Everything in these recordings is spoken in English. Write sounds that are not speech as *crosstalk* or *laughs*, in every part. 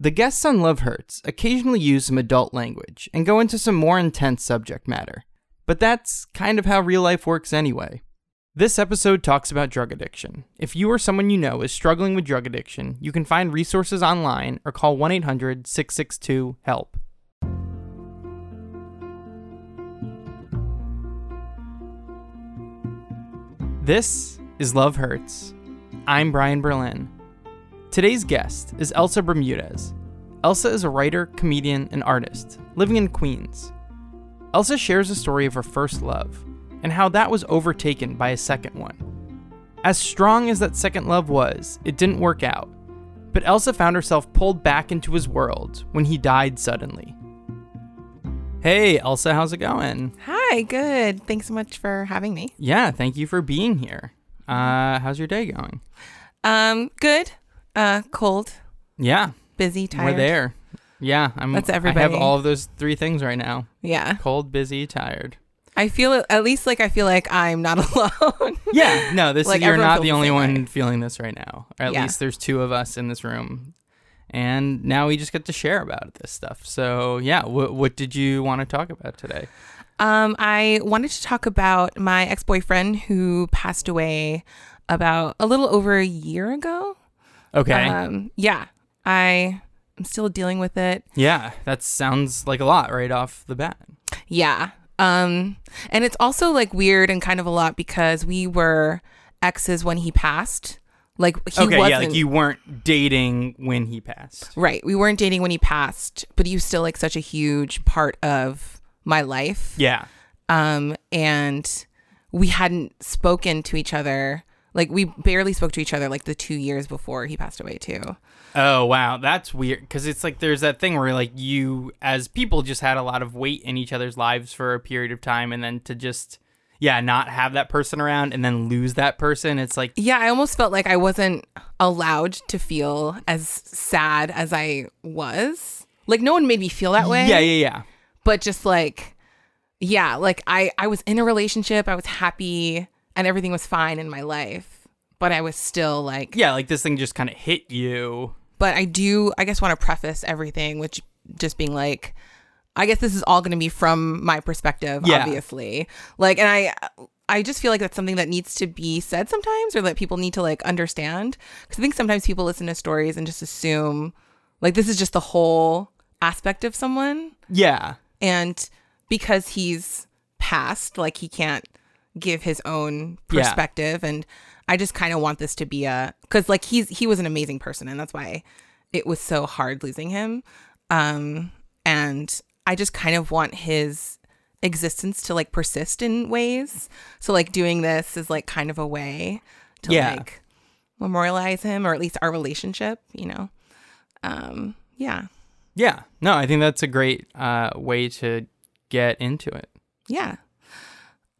The guests on Love Hurts occasionally use some adult language and go into some more intense subject matter. But that's kind of how real life works anyway. This episode talks about drug addiction. If you or someone you know is struggling with drug addiction, you can find resources online or call 1 800 662 HELP. This is Love Hurts. I'm Brian Berlin. Today's guest is Elsa Bermudez. Elsa is a writer, comedian, and artist living in Queens. Elsa shares a story of her first love and how that was overtaken by a second one. As strong as that second love was, it didn't work out, but Elsa found herself pulled back into his world when he died suddenly. Hey, Elsa, how's it going? Hi, good. Thanks so much for having me. Yeah, thank you for being here. Uh, how's your day going? Um, good. Uh, cold, Yeah, busy, tired. we're there. Yeah, I'm. That's I have all of those three things right now: Yeah. cold, busy, tired. I feel at least like I feel like I'm not *laughs* alone. Yeah, no, this Like, is, you're not the only one feeling this right now. Or at Yeah. least there's two of us in this room, and now we just get to share about this stuff. So yeah, what what did you want to talk about today? um, I wanted to talk about my ex-boyfriend who passed away about a little over a year ago. Okay, Um, yeah. I am still dealing with it. yeah, that sounds like a lot right off the bat. Yeah. Um, and it's also like weird and kind of a lot because we were exes when he passed. Like he okay, wasn't yeah, like you weren't dating when he passed. Right. We weren't dating when he passed, but he was still like such a huge part of my life. Yeah, Um, and we hadn't spoken to each other. Like we barely spoke to each other like the two years before he passed away too. Oh wow, that's weird because it's like there's that thing where like you as people just had a lot of weight in each other's lives for a period of time, and then to just yeah not have that person around and then lose that person, it's like Yeah, I almost felt like I wasn't allowed to feel as sad as I was. Like no one made me feel that way. yeah yeah yeah But just like yeah, like I I was in a relationship, I was happy and everything was fine in my life, but I was still like yeah like this thing just kind of hit you. but I do I guess want to preface everything which just being like I guess this is all going to be from my perspective Yeah. obviously. Like and I I just feel like that's something that needs to be said sometimes or that people need to like understand cuz I think sometimes people listen to stories and just assume like this is just the whole aspect of someone Yeah and because he's passed like he can't give his own Yeah. perspective and i just kind of want this to be a because like he's he was an amazing person and that's why it was so hard losing him um and i just kind of want his existence to like persist in ways so like doing this is like kind of a way to Yeah. like memorialize him or at least our relationship you know um yeah yeah no I think that's a great uh, way to get into it. Yeah.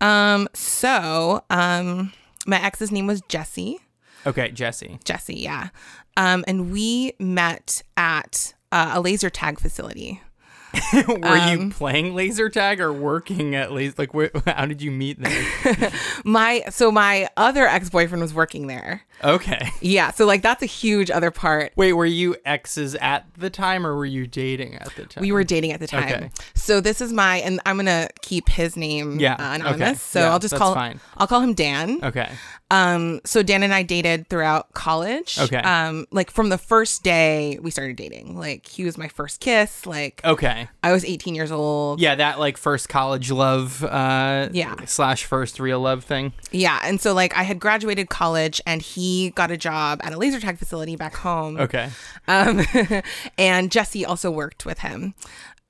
Um, so um my ex's name was Jesse. Okay, Jesse. Jesse, yeah. Um, and we met at uh, a laser tag facility. *laughs* Were Um, you playing laser tag or working at least? Like, wh- *laughs* how did you meet them? *laughs* My so my other ex-boyfriend was working there. Okay. Yeah, so like that's a huge other part. Wait, were you exes at the time or were you dating at the time? We were dating at the time. Okay. So this is my and I'm gonna keep his name Yeah, uh, okay. anonymous. So Yeah, I'll just call fine. I'll call him Dan. Okay. Um, so Dan and I dated throughout college. Okay. Um, like from the first day we started dating. Like he was my first kiss. Like Okay. I was 18 years old. Yeah, that like first college love uh Yeah. slash first real love thing. Yeah. And so like I had graduated college and he got a job at a laser tag facility back home. Okay. Um, *laughs* and Jesse also worked with him.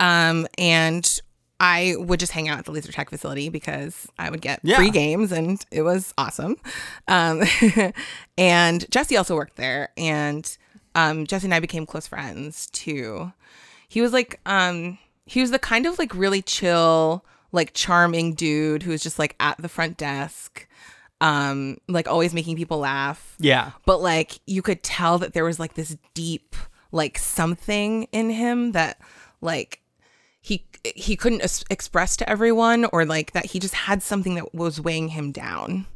Um, and I would just hang out at the laser tag facility because I would get Yeah. free games and it was awesome. Um, *laughs* and Jesse also worked there and um, Jesse and I became close friends too. He was like, um, he was the kind of like really chill, like charming dude who was just like at the front desk, um, like always making people laugh Yeah. but like you could tell that there was like this deep like something in him that like he he couldn't es- express to everyone or like that he just had something that was weighing him down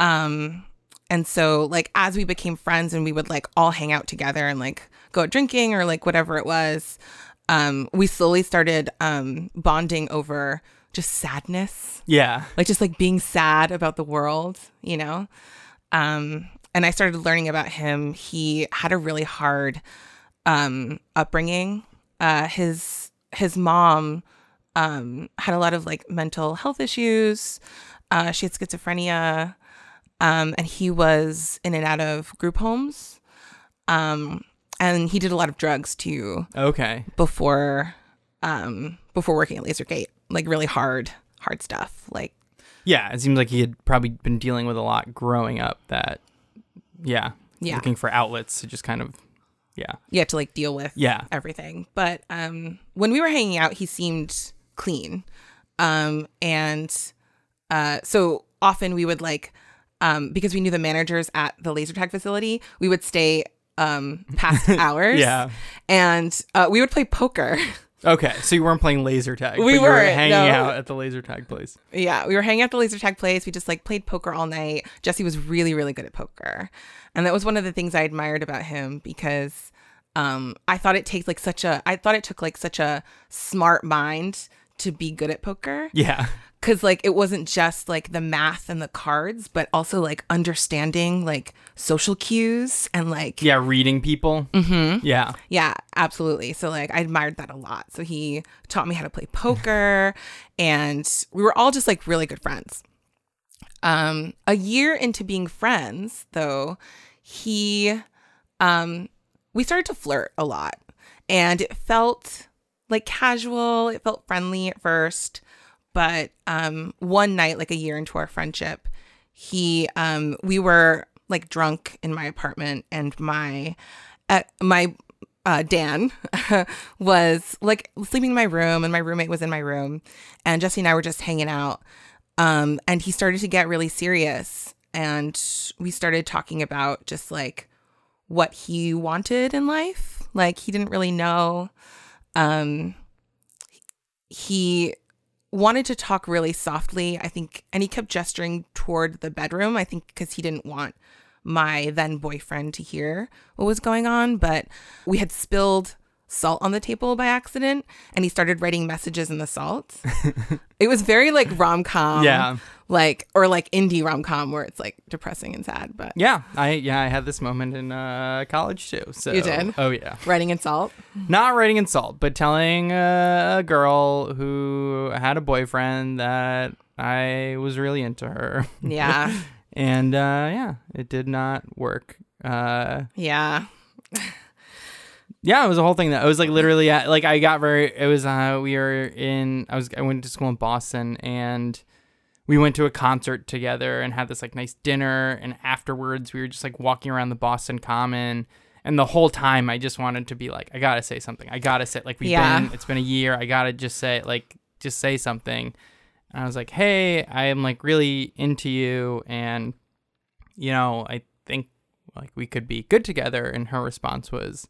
um and so like as we became friends and we would like all hang out together and like go out drinking or like whatever it was, um, we slowly started um, bonding over just sadness, Yeah. like just like being sad about the world, you know. Um, and I started learning about him. He had a really hard um, upbringing. Uh, his his mom um, had a lot of like mental health issues. Uh, she had schizophrenia, um, and he was in and out of group homes. Um, and he did a lot of drugs too Okay. before um, before working at Lasergate, like really hard hard stuff. Like Yeah, it seems like he had probably been dealing with a lot growing up that yeah. Yeah. Looking for outlets to just kind of yeah. you have to like deal with Yeah. everything. But um, when we were hanging out, he seemed clean. Um, and uh, so often we would like, um, because we knew the managers at the laser tag facility, we would stay um, past *laughs* hours. Yeah. And uh, we would play poker. *laughs* Okay, so you weren't playing laser tag. We were hanging no. out at the laser tag place. yeah, we were hanging out at the laser tag place. We just like played poker all night. Jesse was really, really good at poker. And that was one of the things I admired about him because um, I thought it takes like such a, I thought it took like such a smart mind to be good at poker. Yeah. Cause like it wasn't just like the math and the cards, but also like understanding like social cues and like, Yeah, reading people. Mm-hmm. Yeah. yeah, absolutely. So like I admired that a lot. So he taught me how to play poker *laughs* and we were all just like really good friends. Um a year into being friends though, he um we started to flirt a lot and it felt like casual, it felt friendly at first, but um one night like a year into our friendship, he um we were like drunk in my apartment and my uh, my uh, Dan *laughs* was like sleeping in my room, and my roommate was in my room, and Jesse and I were just hanging out. Um, and he started to get really serious, and we started talking about just like what he wanted in life. Like he didn't really know. Um, he wanted to talk really softly, I think, and he kept gesturing toward the bedroom. I think because he didn't want my then boyfriend to hear what was going on, but we had spilled salt on the table by accident and he started writing messages in the salt. *laughs* it was very like rom-com. Yeah. Like or like indie rom-com where it's like depressing and sad, but Yeah. I yeah, I had this moment in uh, college too. So You did? Oh yeah. writing in salt. Not writing in salt, but telling uh, a girl who had a boyfriend that I was really into her. Yeah. *laughs* and uh, yeah, it did not work. Uh, yeah. Yeah, it was a whole thing that I was like literally at, like I got very. It was uh, we were in. I was I went to school in Boston and we went to a concert together and had this like nice dinner and afterwards we were just like walking around the Boston Common. And the whole time, I just wanted to be like, I gotta say something. I gotta say, like, we've Yeah. been, it's been a year. I gotta just say, like, just say something. And I was like, hey, I am like really into you, and you know, I think like we could be good together. And her response was,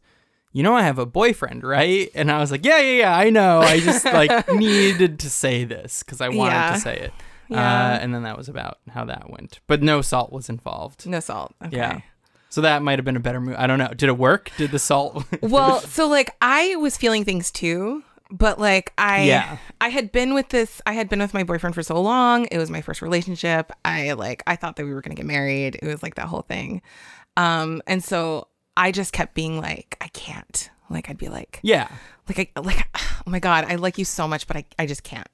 you know, I have a boyfriend, right? And I was like, yeah, yeah, yeah, I know. I just like *laughs* needed to say this because I wanted Yeah. to say it. Yeah. Uh, and then that was about how that went. But no salt was involved. No salt. Okay. Yeah. So that might have been a better move. I don't know. Did it work? Did the salt? *laughs* *laughs* well, so like I was feeling things too, but like I Yeah. I had been with this I had been with my boyfriend for so long. It was my first relationship. I like I thought that we were going to get married. It was like that whole thing. Um and so I just kept being like I can't. Like I'd be like yeah. like I like *sighs* oh my god, I like you so much but I I just can't.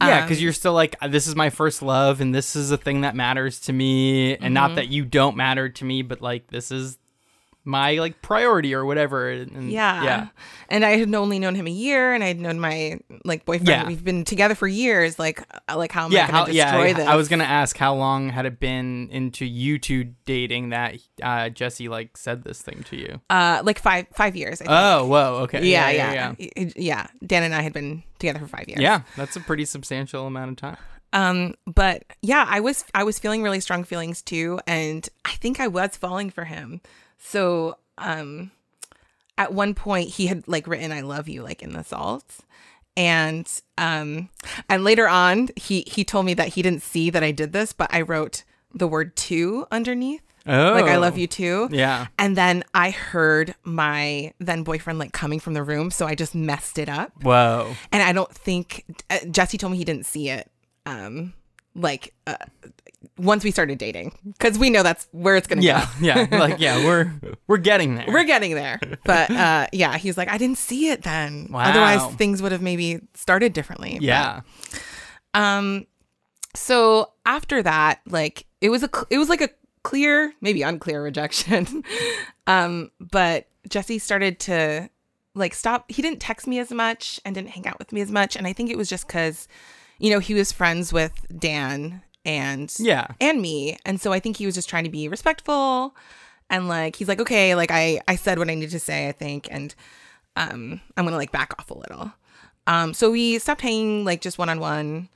Yeah, Um, because you're still like, this is my first love, and this is a thing that matters to me, and Mm-hmm. not that you don't matter to me, but like this is my like priority or whatever. And Yeah. yeah, And I had only known him a year and I had known my like boyfriend. Yeah. We've been together for years. Like uh, like how am yeah. I gonna yeah, destroy I, this? I was gonna ask how long had it been into you two dating that uh, Jesse like said this thing to you? uh like five five years, I think. Oh, whoa, okay, yeah, yeah, yeah, yeah, yeah. Dan and I had been together for five years. Yeah, that's a pretty substantial amount of time. Um, but yeah, I was I was feeling really strong feelings too, and I think I was falling for him. So um, at one point he had like written "I love you" like in the salt, and um, and later on he he told me that he didn't see that I did this, but I wrote the word "to" underneath Oh. Like I love you too. Yeah. And then I heard my then boyfriend like coming from the room, so I just messed it up. Whoa. And I don't think uh, Jesse told me he didn't see it. Um, like uh, once we started dating, because we know that's where it's gonna Yeah. go. Yeah. Like yeah, we're *laughs* we're getting there. We're getting there, but uh, yeah, he's like, I didn't see it then. Wow. Otherwise, things would have maybe started differently. But, yeah. um. So after that, like it was a it was like a clear, maybe unclear *laughs* rejection. um. But Jesse started to like stop. He didn't text me as much and didn't hang out with me as much, and I think it was just because, you know, he was friends with Dan and Yeah. and me, and so I think he was just trying to be respectful. And like he's like, okay, like I I said what I needed to say, I think, and um I'm gonna like back off a little. Um, so we stopped hanging like just one on one.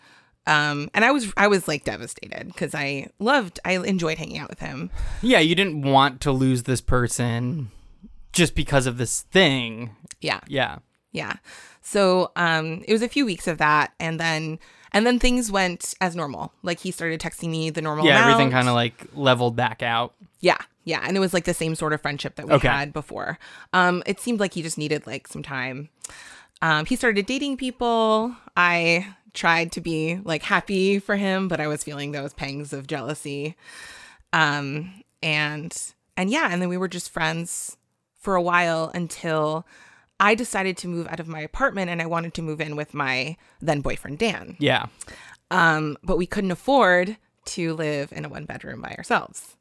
Um, and I was I was like devastated because I loved I enjoyed hanging out with him. Yeah, you didn't want to lose this person just because of this thing. Yeah, Yeah. yeah. So um, it was a few weeks of that, and then and then things went as normal. Like he started texting me the normal. Yeah, everything kind of like leveled back out. Yeah, yeah, and it was like the same sort of friendship that we Okay. had before. Um, it seemed like he just needed like some time. Um, he started dating people. I tried to be like happy for him, but I was feeling those pangs of jealousy. Um, and and yeah, and then we were just friends for a while until I decided to move out of my apartment and I wanted to move in with my then boyfriend Dan. Yeah. Um, but we couldn't afford to live in a one bedroom by ourselves.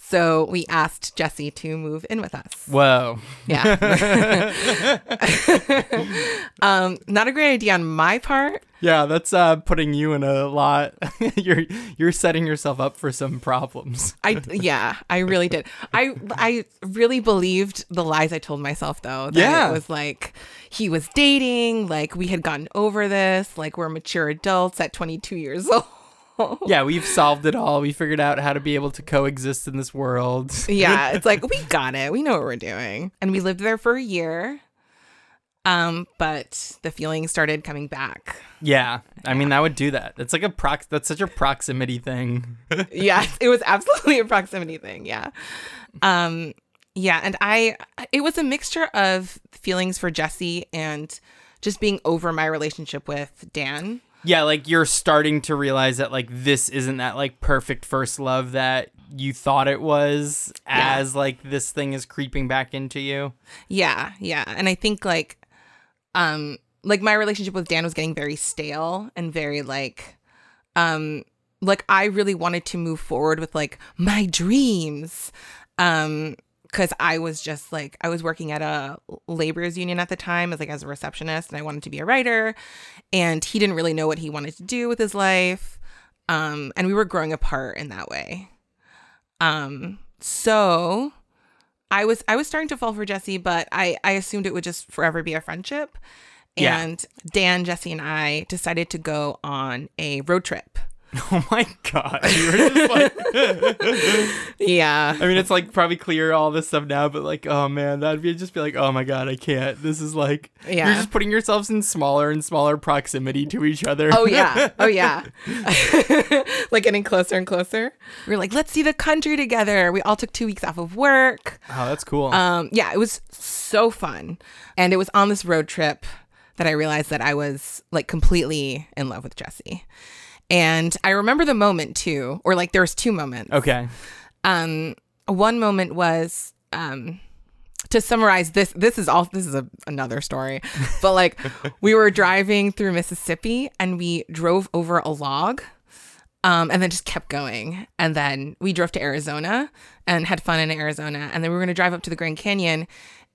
So we asked Jesse to move in with us. Whoa. Yeah. *laughs* um, not a great idea on my part. Yeah, that's uh putting you in a lot. *laughs* you're you're setting yourself up for some problems. I yeah, I really did. I I really believed the lies I told myself though. That Yeah. it was like he was dating, like we had gotten over this, like we're mature adults at 22 years *laughs* old. *laughs* Yeah, we've solved it all. We figured out how to be able to coexist in this world. yeah, *laughs* it's like we got it. We know what we're doing. And we lived there for a year. Um, but the feelings started coming back. Yeah, I mean that would do that. It's like a prox. That's such a proximity thing. *laughs* yeah, it was absolutely a proximity thing. Yeah. Um, yeah, and I it was a mixture of feelings for Jesse and just being over my relationship with Dan. Yeah, like you're starting to realize that like this isn't that like perfect first love that you thought it was Yeah. as like this thing is creeping back into you. Yeah, yeah. And I think like um like my relationship with Dan was getting very stale and very like um like I really wanted to move forward with like my dreams. Um cuz I was just like I was working at a laborers union at the time as like as a receptionist and I wanted to be a writer and he didn't really know what he wanted to do with his life. Um and we were growing apart in that way. Um so I was I was starting to fall for Jesse, but I I assumed it would just forever be a friendship. Yeah. And Dan, Jesse, and I decided to go on a road trip. *laughs* Oh my god, *laughs* you were just like. *laughs* Yeah. I mean, it's like probably clear all this stuff now, but like, oh man, that'd be just be like, oh my god, I can't. This is like, Yeah. you're just putting yourselves in smaller and smaller proximity to each other. Oh yeah. Oh yeah. like getting closer and closer. We are like, let's see the country together. We all took two weeks off of work. oh, that's cool. Um, yeah, it was so fun. And it was on this road trip that I realized that I was like completely in love with Jesse. And I remember the moment too, or like there was two moments. okay. um one moment was um to summarize this this is all this is a, another story *laughs* but like we were driving through mississippi and we drove over a log um and then just kept going and then we drove to arizona and had fun in arizona and then we were going to drive up to the grand canyon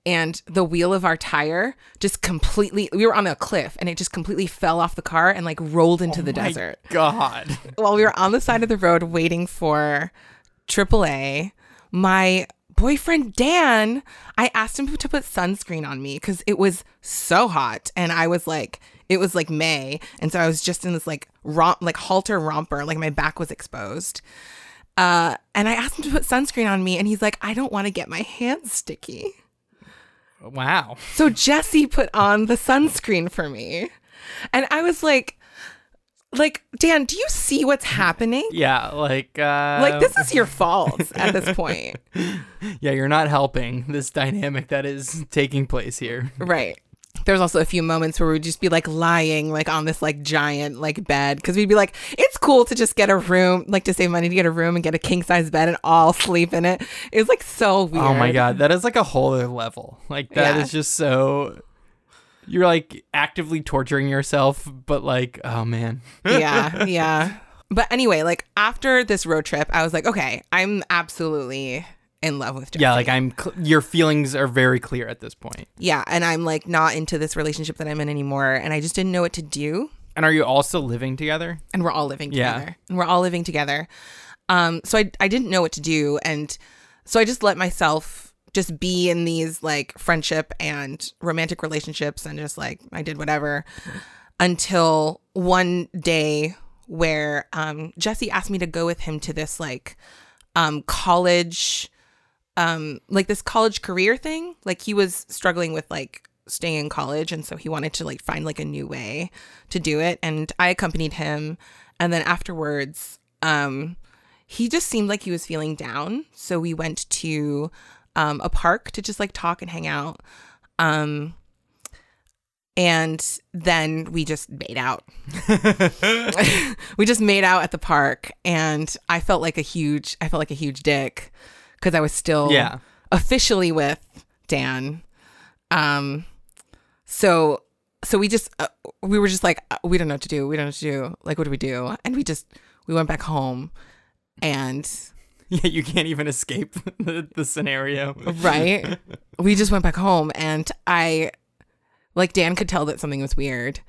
and the wheel of our tire just completely we were on a cliff and it just completely fell off the car and like rolled into the My desert God. while we were on the side of the road waiting for AAA, my boyfriend Dan, I asked him to put sunscreen on me because it was so hot, and I was like, it was like May, and so I was just in this like romp, like halter romper, like my back was exposed. Uh, and I asked him to put sunscreen on me, and he's like, I don't want to get my hands sticky. Wow. So Jesse put on the sunscreen for me. And I was like, like Dan, do you see what's happening? Yeah, like uh Like this is your fault at this point. *laughs* Yeah, you're not helping this dynamic that is taking place here. Right. There's also a few moments where we'd just be like lying like on this like giant like bed because we'd be like, it's cool to just get a room, like to save money to get a room and get a king size bed and all sleep in it. It was like so weird. Oh my god, that is like a whole other level. Like that is Yeah. just so you're like actively torturing yourself, but like, oh man. yeah, *laughs* yeah. But anyway, like after this road trip, I was like, okay, I'm absolutely in love with Jesse. Yeah, like I'm cl- your feelings are very clear at this point. yeah, and I'm like not into this relationship that I'm in anymore, and I just didn't know what to do. And are you all still living together? and we're all living together. Yeah. together. And we're all living together. Um, so I I didn't know what to do, and so I just let myself just be in these like friendship and romantic relationships, and just like I did whatever until one day where um, Jesse asked me to go with him to this like um, college, um, like this college career thing. Like he was struggling with like staying in college, and so he wanted to like find like a new way to do it. And I accompanied him, and then afterwards, um, he just seemed like he was feeling down. So we went to um, a park to just like talk and hang out. Um, and then we just made out. *laughs* *laughs* we just made out at the park, and I felt like a huge, I felt like a huge dick because I was still Yeah. officially with Dan. Um, so so we just uh, we were just like uh, we don't know what to do. We don't know what to do. Like what do we do? And we just we went back home, and *laughs* Yeah, you can't even escape *laughs* the, the scenario. right, *laughs* we just went back home, and I like Dan could tell that something was weird,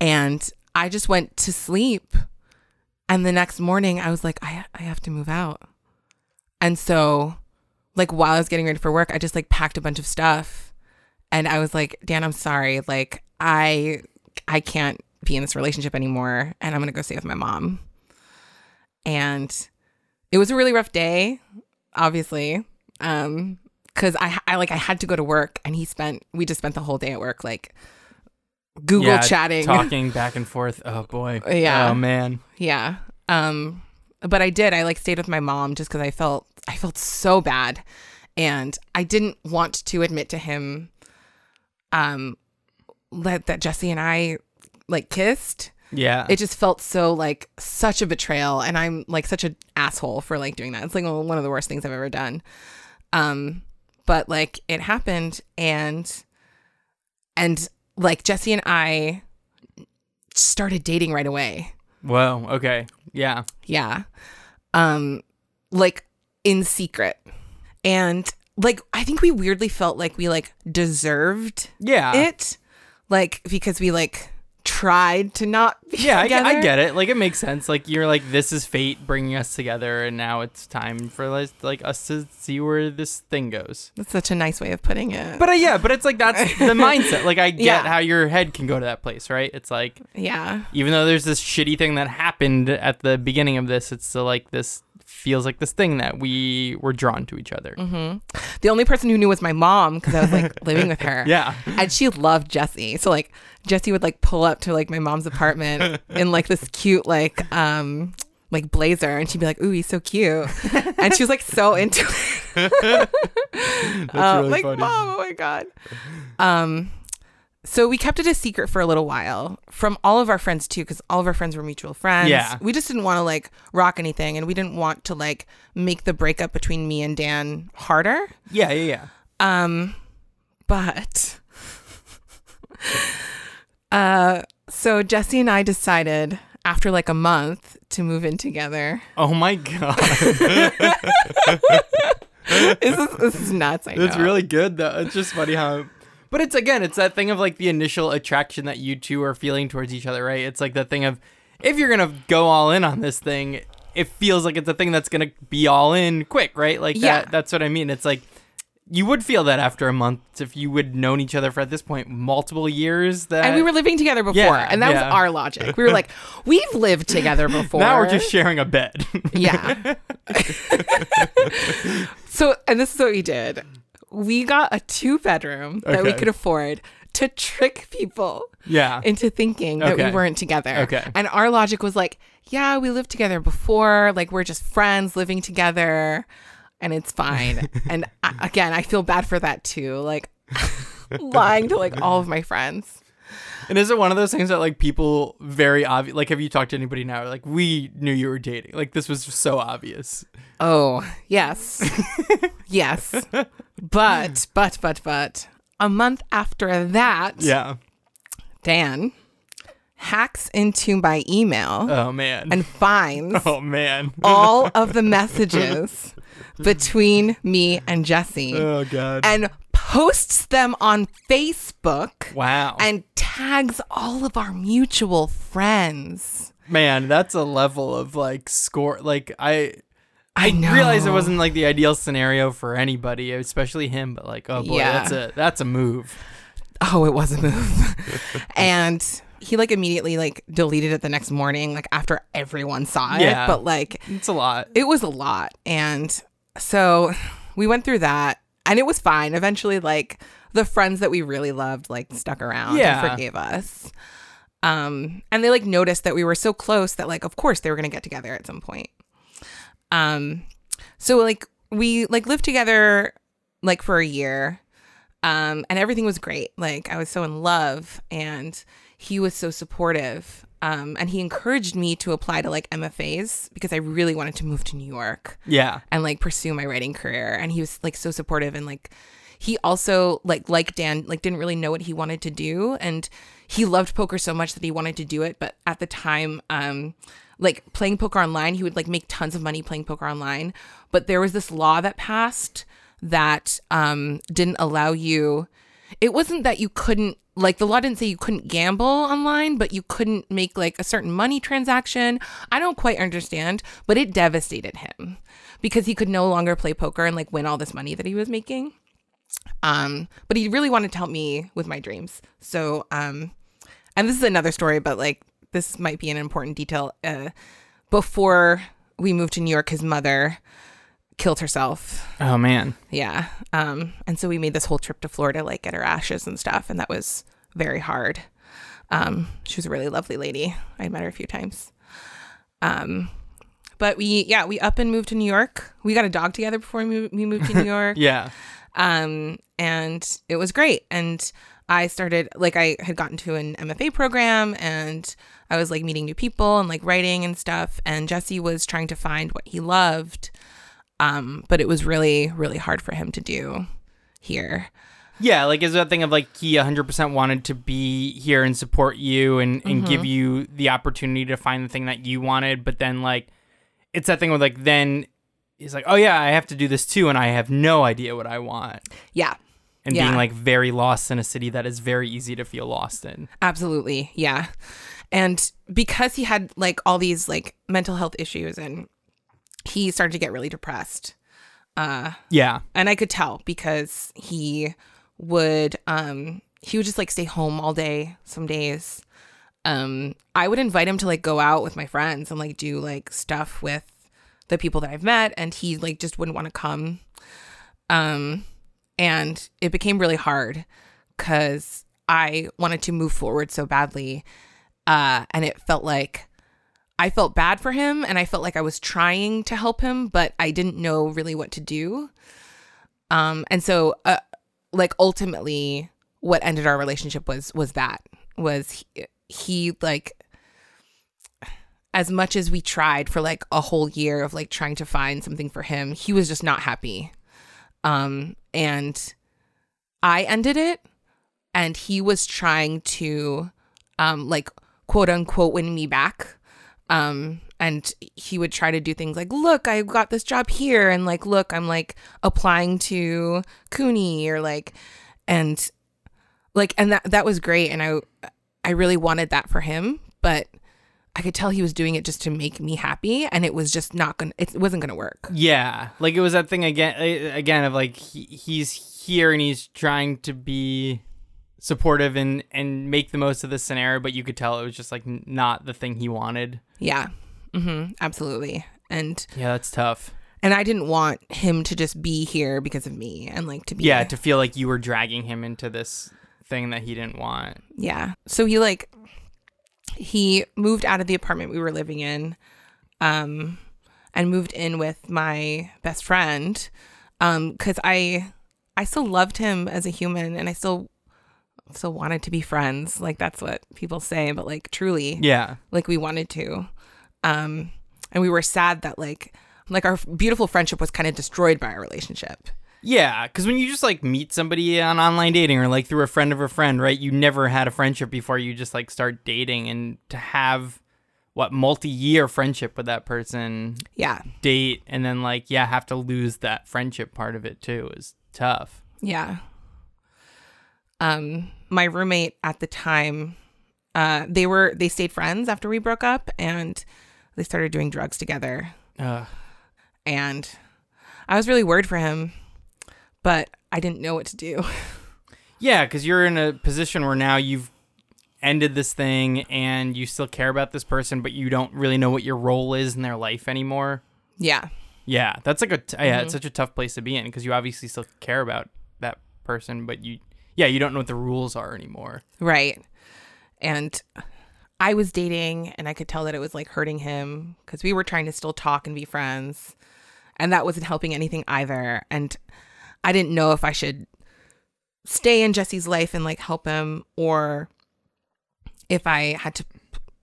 and I just went to sleep. And the next morning, I was like, I I have to move out, and so like while I was getting ready for work, I just like packed a bunch of stuff, and I was like, Dan, I'm sorry, like I I can't be in this relationship anymore, and I'm gonna go stay with my mom. And it was a really rough day, obviously, um, because I I like I had to go to work, and he spent we just spent the whole day at work like Google Yeah, chatting, *laughs* talking back and forth. Oh boy. Yeah. Oh man. Yeah. Um but I did. I like stayed with my mom just cuz I felt I felt so bad and I didn't want to admit to him um that that Jesse and I like kissed. Yeah. It just felt so like such a betrayal and I'm like such an asshole for like doing that. It's like one of the worst things I've ever done. Um but like it happened and and like Jesse and I started dating right away. Whoa. Okay. Yeah. Yeah. Um like in secret. And like I think we weirdly felt like we like deserved Yeah. it like because we like tried to not be yeah, I, get- I get it. Like it makes sense. Like you're like this is fate bringing us together, and now it's time for like, like us to see where this thing goes. That's such a nice way of putting it. But uh, yeah, but it's like that's *laughs* the mindset. Like I get Yeah. how your head can go to that place, right? It's like yeah. even though there's this shitty thing that happened at the beginning of this, it's still like this feels like this thing that we were drawn to each other. The only person who knew was my mom because I was like *laughs* living with her. Yeah. And she loved Jesse. So like Jesse would like pull up to like my mom's apartment in like this cute like um like blazer and she'd be like, Ooh, he's so cute. and she was like so into it. *laughs* That's *laughs* Uh, really like, funny. mom, oh my god. Um, so we kept it a secret for a little while from all of our friends too, because all of our friends were mutual friends. Yeah. we just didn't want to like rock anything, and we didn't want to like make the breakup between me and Dan harder. Yeah, yeah, yeah. Um, but *laughs* uh, so Jesse and I decided after like a month to move in together. Oh my god. *laughs* this, is, this is nuts. I know. It's really good though. It's just funny how But it's again, it's that thing of like the initial attraction that you two are feeling towards each other, right? It's like that thing of if you're going to go all in on this thing, it feels like it's a thing that's going to be all in quick, right? Like Yeah. that that's what I mean. It's like you would feel that after a month if you would known each other for at this point multiple years that and we were living together before, Yeah, and that yeah. was our logic. We were like, *laughs* we've lived together before. now we're just sharing a bed. yeah. *laughs* so, and this is what we did. We got a two bedroom that we could afford to trick people Yeah. into thinking that we weren't together. Okay. And our logic was like, yeah, we lived together before. Like, we're just friends living together and it's fine. *laughs* and I, again, I feel bad for that too. Like, *laughs* lying to like all of my friends. And is it one of those things that like people very obvious? Like, have you talked to anybody now? Like, we knew you were dating. Like, this was so obvious. Oh, yes. *laughs* yes. But, but, but, but, a month after that, Yeah. Dan hacks into my email Oh man. and finds *laughs* oh man. all of the *laughs* messages between me and Jesse Oh god. and posts them on Facebook wow. and tags all of our mutual friends. man, that's a level of like score. Like I. I know. realized it wasn't like the ideal scenario for anybody, especially him. But like, oh boy, Yeah. that's a that's a move. Oh, it was a move. *laughs* and he like immediately like deleted it the next morning, like after everyone saw it. Yeah. But like It's a lot. it was a lot. And so we went through that and it was fine. Eventually, like the friends that we really loved like stuck around Yeah. and forgave us. Um, and they like noticed that we were so close that like of course they were gonna get together at some point. Um so like we like lived together like for a year. Um and everything was great. Like I was so in love and he was so supportive. Um and he encouraged me to apply to like MFAs because I really wanted to move to New York Yeah. and like pursue my writing career and he was like so supportive and like he also like like Dan like didn't really know what he wanted to do. And he loved poker so much that he wanted to do it. But at the time um like playing poker online he would like make tons of money playing poker online. But there was this law that passed that um didn't allow you it wasn't that you couldn't like the law didn't say you couldn't gamble online but you couldn't make like a certain money transaction. I don't quite understand but it devastated him because he could no longer play poker and like win all this money that he was making um but he really wanted to help me with my dreams so um and this is another story but like this might be an important detail uh before we moved to new york his mother killed herself Oh man. yeah. Um, and so we made this whole trip to Florida, like get her ashes and stuff, and that was very hard. Um, she was a really lovely lady. I met her a few times. Um, but we, yeah, we up and moved to New York. We got a dog together before we moved, we moved to New *laughs* York. Yeah. Um, and it was great. And I started like I had gotten to an MFA program and I was like meeting new people and like writing and stuff. And Jesse was trying to find what he loved. Um, but it was really, really hard for him to do here. Yeah, like is that thing of like he 100% wanted to be here and support you and, and Mm-hmm. give you the opportunity to find the thing that you wanted, but then like it's that thing with like then he's like, oh yeah, I have to do this too, and I have no idea what I want, Yeah. and Yeah. being like very lost in a city that is very easy to feel lost in. Absolutely. Yeah. And because he had like all these like mental health issues and he started to get really depressed. Uh Yeah, and I could tell because he would um he would just like stay home all day some days. Um I would invite him to like go out with my friends and like do like stuff with the people that I've met and he like just wouldn't want to come. Um and it became really hard cuz I wanted to move forward so badly. Uh and it felt like I felt bad for him and I felt like I was trying to help him, but I didn't know really what to do. Um, and so, uh, like ultimately, what ended our relationship was was that was he, he like as much as we tried for like a whole year of like trying to find something for him, he was just not happy. Um, and I ended it, and he was trying to, um, like quote unquote win me back um and he would try to do things like look i got this job here and like look i'm like applying to CUNY or like and like and that that was great and i i really wanted that for him but i could tell he was doing it just to make me happy and it was just not gonna it wasn't gonna work yeah. Like it was that thing again, eh, again of like he, he's here and he's trying to be supportive and and make the most of this scenario, but you could tell it was just like not the thing he wanted. yeah mm-hmm. absolutely and Yeah, that's tough. and I didn't want him to just be here because of me and like to be Yeah, to feel like you were dragging him into this thing that he didn't want. Yeah. So he like he moved out of the apartment we were living in um and moved in with my best friend um cuz I I still loved him as a human and I still still wanted to be friends. Like that's what people say, but like truly Yeah. like we wanted to. Um and we were sad that like like our beautiful friendship was kind of destroyed by our relationship. Yeah, because when you just like meet somebody on online dating or like through a friend of a friend, right? You never had a friendship before you just like start dating, and to have what multi-year friendship with that person, Yeah. date, and then like yeah, have to lose that friendship part of it too is tough. Yeah. Um, my roommate at the time, uh, they were they stayed friends after we broke up, and they started doing drugs together. Ugh. And I was really worried for him, but I didn't know what to do. *laughs* Yeah, because you're in a position where now you've ended this thing and you still care about this person, but you don't really know what your role is in their life anymore. yeah. Yeah, that's like a t- yeah, it's mm-hmm. such a tough place to be in because you obviously still care about that person, but you yeah, you don't know what the rules are anymore. Right. And I was dating and I could tell that it was like hurting him because we were trying to still talk and be friends. And that wasn't helping anything either. And I didn't know if I should stay in Jesse's life and like help him or if I had to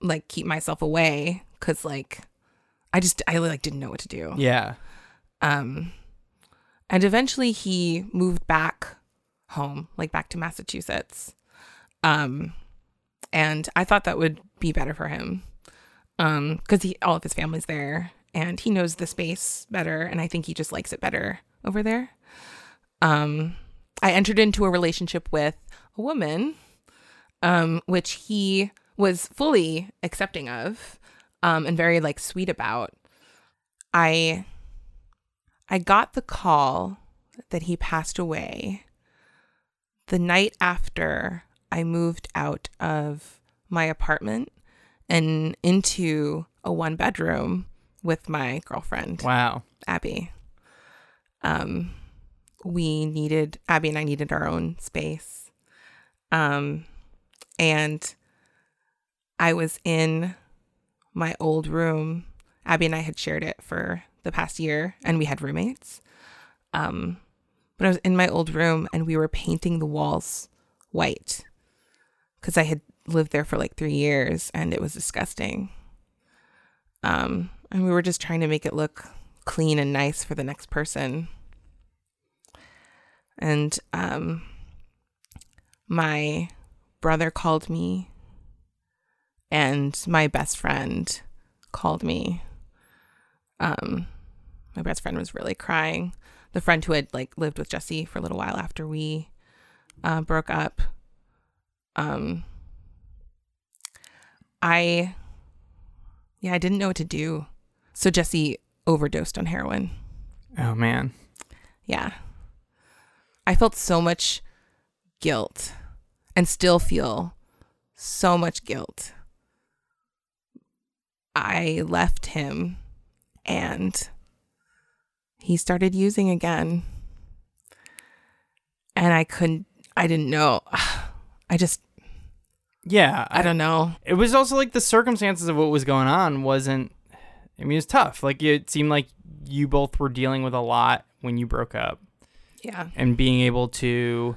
like keep myself away cuz like I just I like didn't know what to do. Yeah. Um, and eventually he moved back home, like back to Massachusetts. Um, and I thought that would be better for him. Um, because he all of his family's there and he knows the space better, and I think he just likes it better over there. Um, I entered into a relationship with a woman, um, which he was fully accepting of, um, and very like sweet about. I I got the call that he passed away the night after I moved out of my apartment and into a one bedroom with my girlfriend, Wow. Abby. Um we needed Abby and I needed our own space. Um and I was in my old room. Abby and I had shared it for the past year and we had roommates. Um, but I was in my old room and we were painting the walls white because I had lived there for like three years and it was disgusting. Um, and we were just trying to make it look clean and nice for the next person. And um, my brother called me and my best friend called me. Um, my best friend was really crying. The friend who had like lived with Jesse for a little while after we uh, broke up. Um, I, yeah, I didn't know what to do. So Jesse overdosed on heroin. Oh man. Yeah. I felt so much guilt and still feel so much guilt. I left him and he started using again. And I couldn't, I didn't know. *sighs* I just, Yeah, I don't know. it was also like the circumstances of what was going on wasn't I mean it was tough. Like it seemed like you both were dealing with a lot when you broke up Yeah. and being able to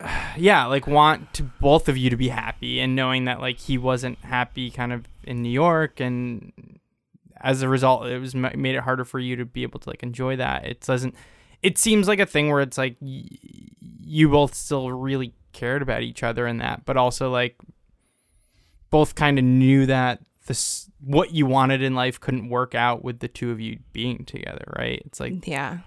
*sighs* yeah, like want to both of you to be happy and knowing that like he wasn't happy kind of in New York and as a result it was made it harder for you to be able to like enjoy that. It doesn't it seems like a thing where it's like y- you both still really cared about each other and that, but also like both kind of knew that this what you wanted in life couldn't work out with the two of you being together, right? It's like Yeah.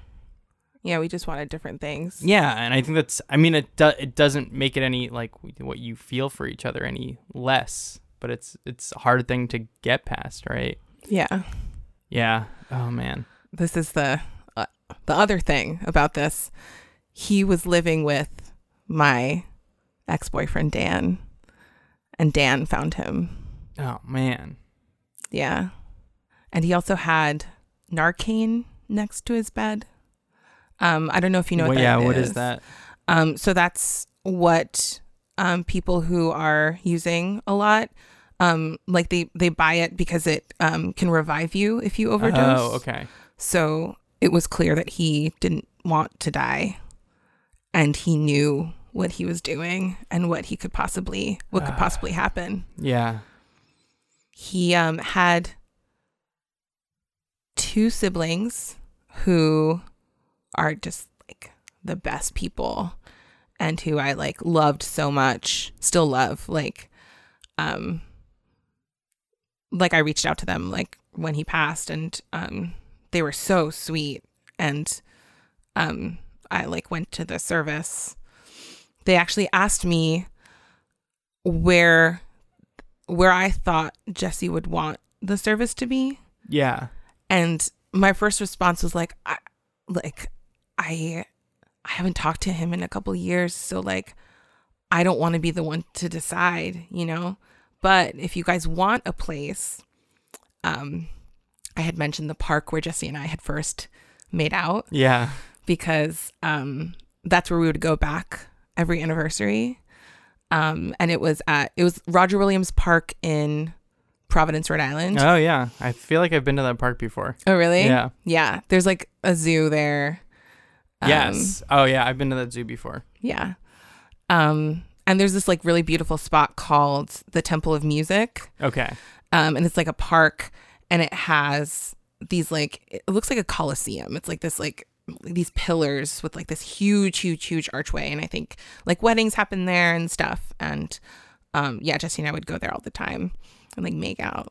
Yeah. We just wanted different things. yeah, and I think that's I mean it do, it doesn't make it any like what you feel for each other any less, but it's it's a hard thing to get past, right? Yeah. Yeah. Oh man. this is the uh, the other thing about this. He was living with my ex-boyfriend Dan, and Dan found him. Oh man. Yeah, and he also had Narcan next to his bed. Um, I don't know if you know what Well, that yeah, what is. that? Um, so that's what um, people who are using a lot, um, like they they buy it because it um, can revive you if you overdose. Oh, okay. So it was clear that he didn't want to die, and he knew what he was doing and what he could possibly what could Ah. possibly happen. Yeah. He um, had two siblings who are just like the best people and who I like loved so much, still love. Like, um, like I reached out to them like when he passed, and um, they were so sweet. And um, I like went to the service. They actually asked me where where I thought Jesse would want the service to be. Yeah. And my first response was like, I, like, I, I haven't talked to him in a couple years, so like, I don't want to be the one to decide, you know. But if you guys want a place, um, I had mentioned the park where Jesse and I had first made out Yeah. because um, that's where we would go back every anniversary. Um, and it was at it was Roger Williams Park in Providence, Rhode Island. Oh yeah. I feel like I've been to that park before. Oh, really? Yeah. Yeah. There's like a zoo there. Um, yes. Oh yeah. I've been to that zoo before. Yeah. Um, and there's this like really beautiful spot called the Temple of Music. Okay. Um, and it's like a park and it has these like, it looks like a coliseum. It's like this, like, these pillars with like this huge, huge, huge archway. And I think like weddings happen there and stuff. And um, yeah, Jesse and I would go there all the time and like make out.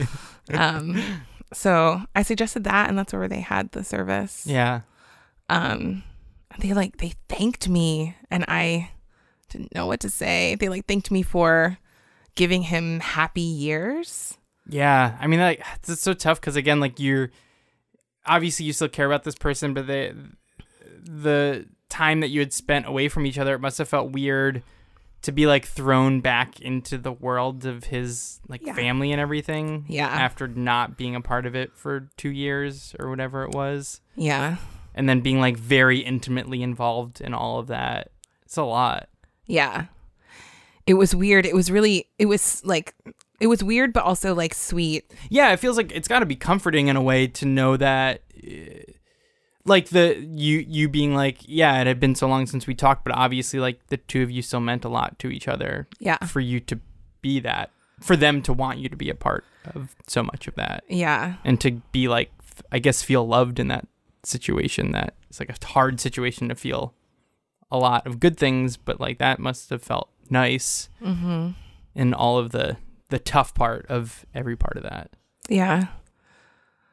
*laughs* um, so I suggested that, and that's where they had the service. Yeah. Um they like they thanked me and i didn't know what to say they like thanked me for giving him happy years Yeah, I mean, like *sighs* it's so tough because again, like you're obviously you still care about this person, but the the time that you had spent away from each other, it must have felt weird to be like thrown back into the world of his like Yeah. family and everything. Yeah. After not being a part of it for two years or whatever it was, yeah and then being like very intimately involved in all of that, it's a lot. yeah. It was weird. It was really it was like it was weird but also like sweet. Yeah, it feels like it's got to be comforting in a way to know that, uh, like the you you being like, yeah, it had been so long since we talked, but obviously, like the two of you still meant a lot to each other. yeah. For you to be that, for them to want you to be a part of so much of that, yeah. And to be like, i guess, feel loved in that situation. That it's like a hard situation to feel a lot of good things, but like that must have felt nice mm-hmm in all of the the tough part of every part of that. yeah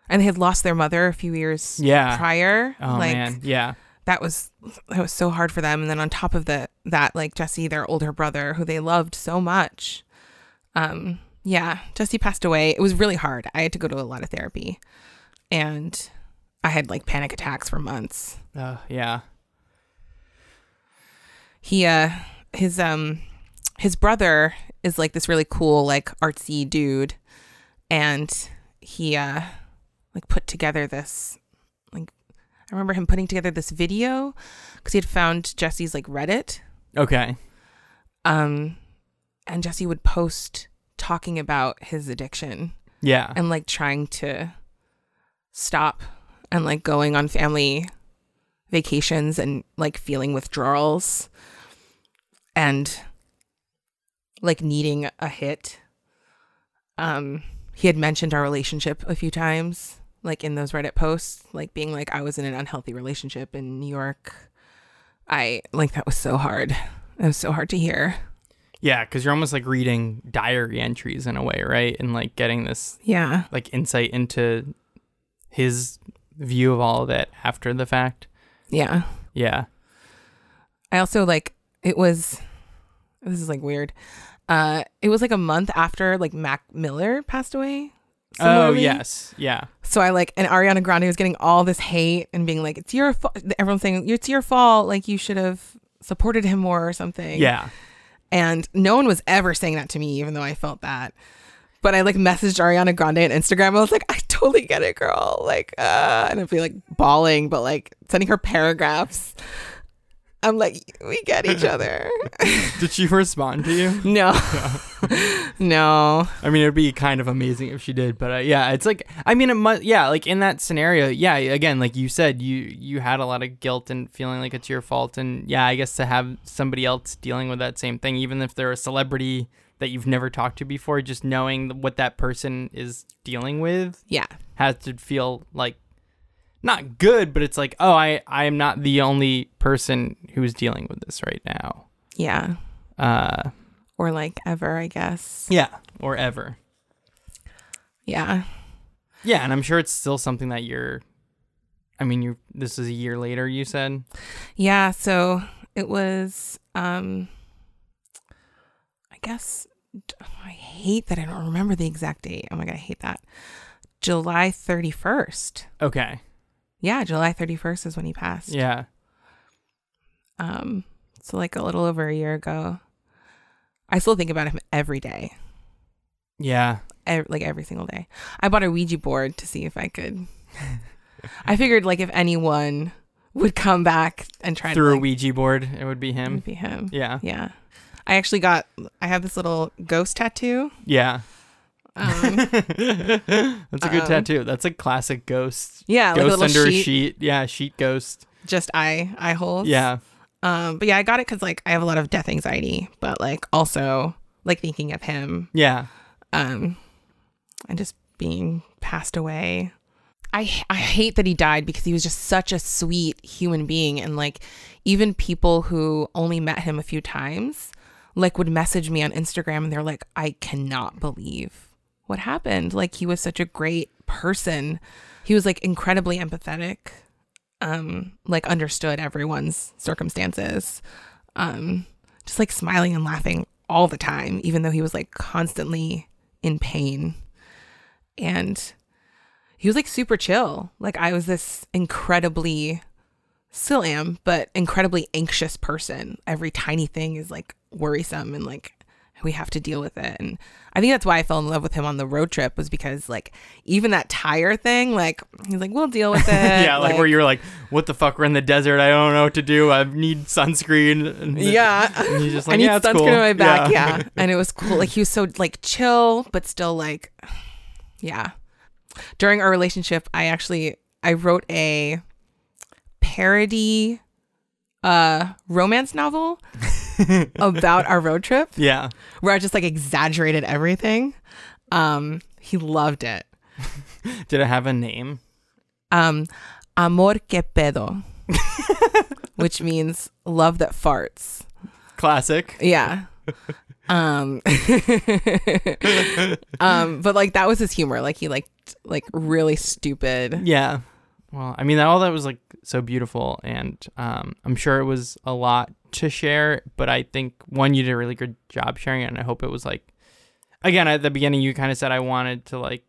and they had lost their mother a few years Yeah. prior Oh like man, yeah. that was that was so hard for them and then on top of the that like jesse their older brother who they loved so much um yeah jesse passed away it was really hard i had to go to a lot of therapy and i had like panic attacks for months Uh, yeah. he uh his um his brother is like this really cool like artsy dude and he uh like put together this like i remember him putting together this video because he had found jesse's like reddit Okay. um and jesse would post talking about his addiction Yeah. and like trying to stop and like going on family vacations and like feeling withdrawals and like needing a hit. Um he had mentioned our relationship a few times like in those reddit posts like being like i was in an unhealthy relationship in new york. I like that was so hard. It was so hard to hear. Yeah, because you're almost like reading diary entries in a way, right? And like getting this yeah. like insight into his view of all of it after the fact. yeah Yeah. I also like it was this is like weird. Uh it was like a month after like Mac Miller passed away. Oh yes. Yeah. So I like and Ariana Grande was getting all this hate and being like it's your fault everyone's saying it's your fault like you should have supported him more or something. Yeah. And no one was ever saying that to me even though I felt that. But I like messaged Ariana Grande on Instagram. I was like, I totally get it, girl. Like, uh, and I'd be like bawling, but like sending her paragraphs. I'm like, we get each *laughs* other. *laughs* Did she respond to you? no, *laughs* no. I mean, it'd be kind of amazing if she did, but uh, yeah, it's like I mean, it must. Yeah, like in that scenario, yeah. Again, like you said, you you had a lot of guilt and feeling like it's your fault, and yeah, I guess to have somebody else dealing with that same thing, even if they're a celebrity that you've never talked to before, just knowing what that person is dealing with Yeah, has to feel like not good, but it's like, oh, I I am not the only person who's dealing with this right now. yeah. Uh, Or like ever, I guess. yeah, or ever. Yeah. Yeah, and I'm sure it's still something that you're. I mean, you. This is a year later. You said. Yeah, so it was um I guess I hate that I don't remember the exact date. Oh my god, I hate that. July 31st. Okay. Yeah, July 31st is when he passed. Yeah. Um so like a little over a year ago. I still think about him every day. Yeah. like every single day. I bought a Ouija board to see if I could I figured like if anyone would come back and try Through to a like, Ouija board, it would be it him. would be him. Yeah. Yeah. I actually got I have this little ghost tattoo. Yeah. Um, *laughs* That's a good Um, tattoo. That's a classic ghost. yeah, like a ghost little under sheet, a sheet. Yeah, sheet ghost. just eye eye holes. Yeah. Um, but yeah, I got it because like I have a lot of death anxiety, but like also like thinking of him, Yeah. um, and just being passed away. I I hate that he died because he was just such a sweet human being, and like even people who only met him a few times, like would message me on Instagram, and they're like, I cannot believe what happened. Like he was such a great person. He was like incredibly empathetic. Um, like understood everyone's circumstances. Um, just like smiling and laughing all the time, even though he was like constantly in pain. And he was like super chill. Like I was this incredibly still am, but incredibly anxious person. Every tiny thing is like worrisome and like we have to deal with it. And I think that's why I fell in love with him on the road trip was because like even that tire thing, like he's like, we'll deal with *laughs* it. yeah, like, where you're like, what the fuck? We're in the desert. I don't know what to do. I need sunscreen. And yeah. And he's just like, I need yeah, sunscreen cool. on my back. Yeah. Yeah. *laughs* And it was cool. Like he was so like chill, but still like, yeah. During our relationship, I actually I wrote a parody uh romance novel *laughs* about our road trip yeah. where I just like exaggerated everything. Um he loved it. *laughs* Did it have a name? Um amor que pedo. *laughs* which means love that farts. Classic. Yeah. um um but like that was his humor like he liked like really stupid Yeah. Well, I mean, all that was like so beautiful, and um, I'm sure it was a lot to share. But I think one, you did a really good job sharing it, and I hope it was like, again, at the beginning, you kind of said I wanted to like,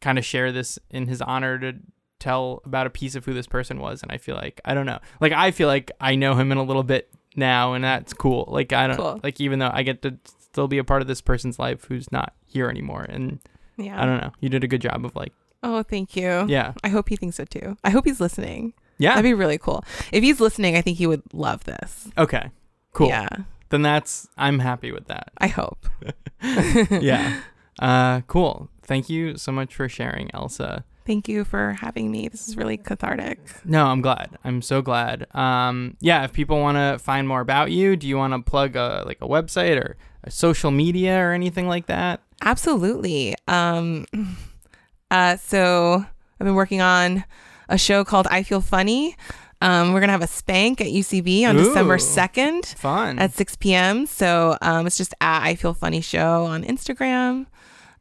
kind of share this in his honor to tell about a piece of who this person was, and I feel like I don't know, like I feel like I know him in a little bit now, and that's cool. Like I don't Cool. like even though I get to still be a part of this person's life who's not here anymore, and yeah I don't know, you did a good job of like, oh thank you yeah, i hope he thinks so too i hope he's listening yeah, that'd be really cool if he's listening i think he would love this okay, cool. yeah then that's I'm happy with that. i hope *laughs* *laughs* yeah. Uh cool. Thank you so much for sharing, Elsa. thank you for having me this is really cathartic No, I'm glad. I'm so glad. Um yeah, if people want to find more about you, do you want to plug a like a website or a social media or anything like that? Absolutely. Um, *laughs* uh, so I've been working on a show called I Feel Funny. Um, we're gonna have a spank at UCB on December second Fun. at six p.m. So um, it's just at I Feel Funny Show on Instagram.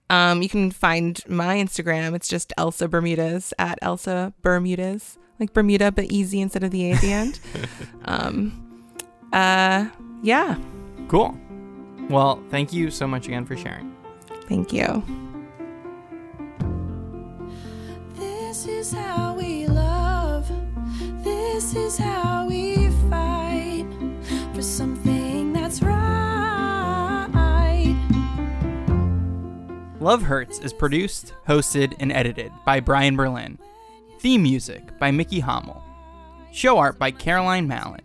Um, you can find my Instagram. It's just Elsa Bermudez at Elsa Bermudez, like Bermuda but easy instead of the A at the end. *laughs* um, uh, yeah. cool. Well, thank you so much again for sharing. Thank you. How we love. This is how we fight for something that's right. Love Hurts is produced, hosted, and edited by Brian Berlin. Theme music by Mickey Hommel. Show art by Caroline Mallon.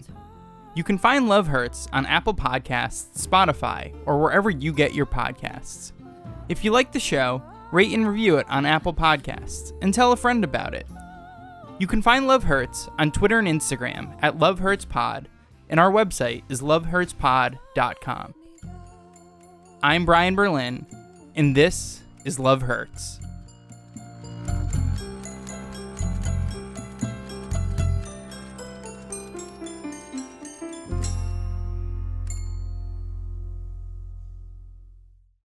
You can find Love Hurts on Apple Podcasts, Spotify, or wherever you get your podcasts. If you like the show, rate and review it on Apple Podcasts and tell a friend about it. You can find Love Hurts on Twitter and Instagram at Love Hurts Pod, and our website is lovehurtspod.com. I'm Brian Berlin, and this is Love Hurts.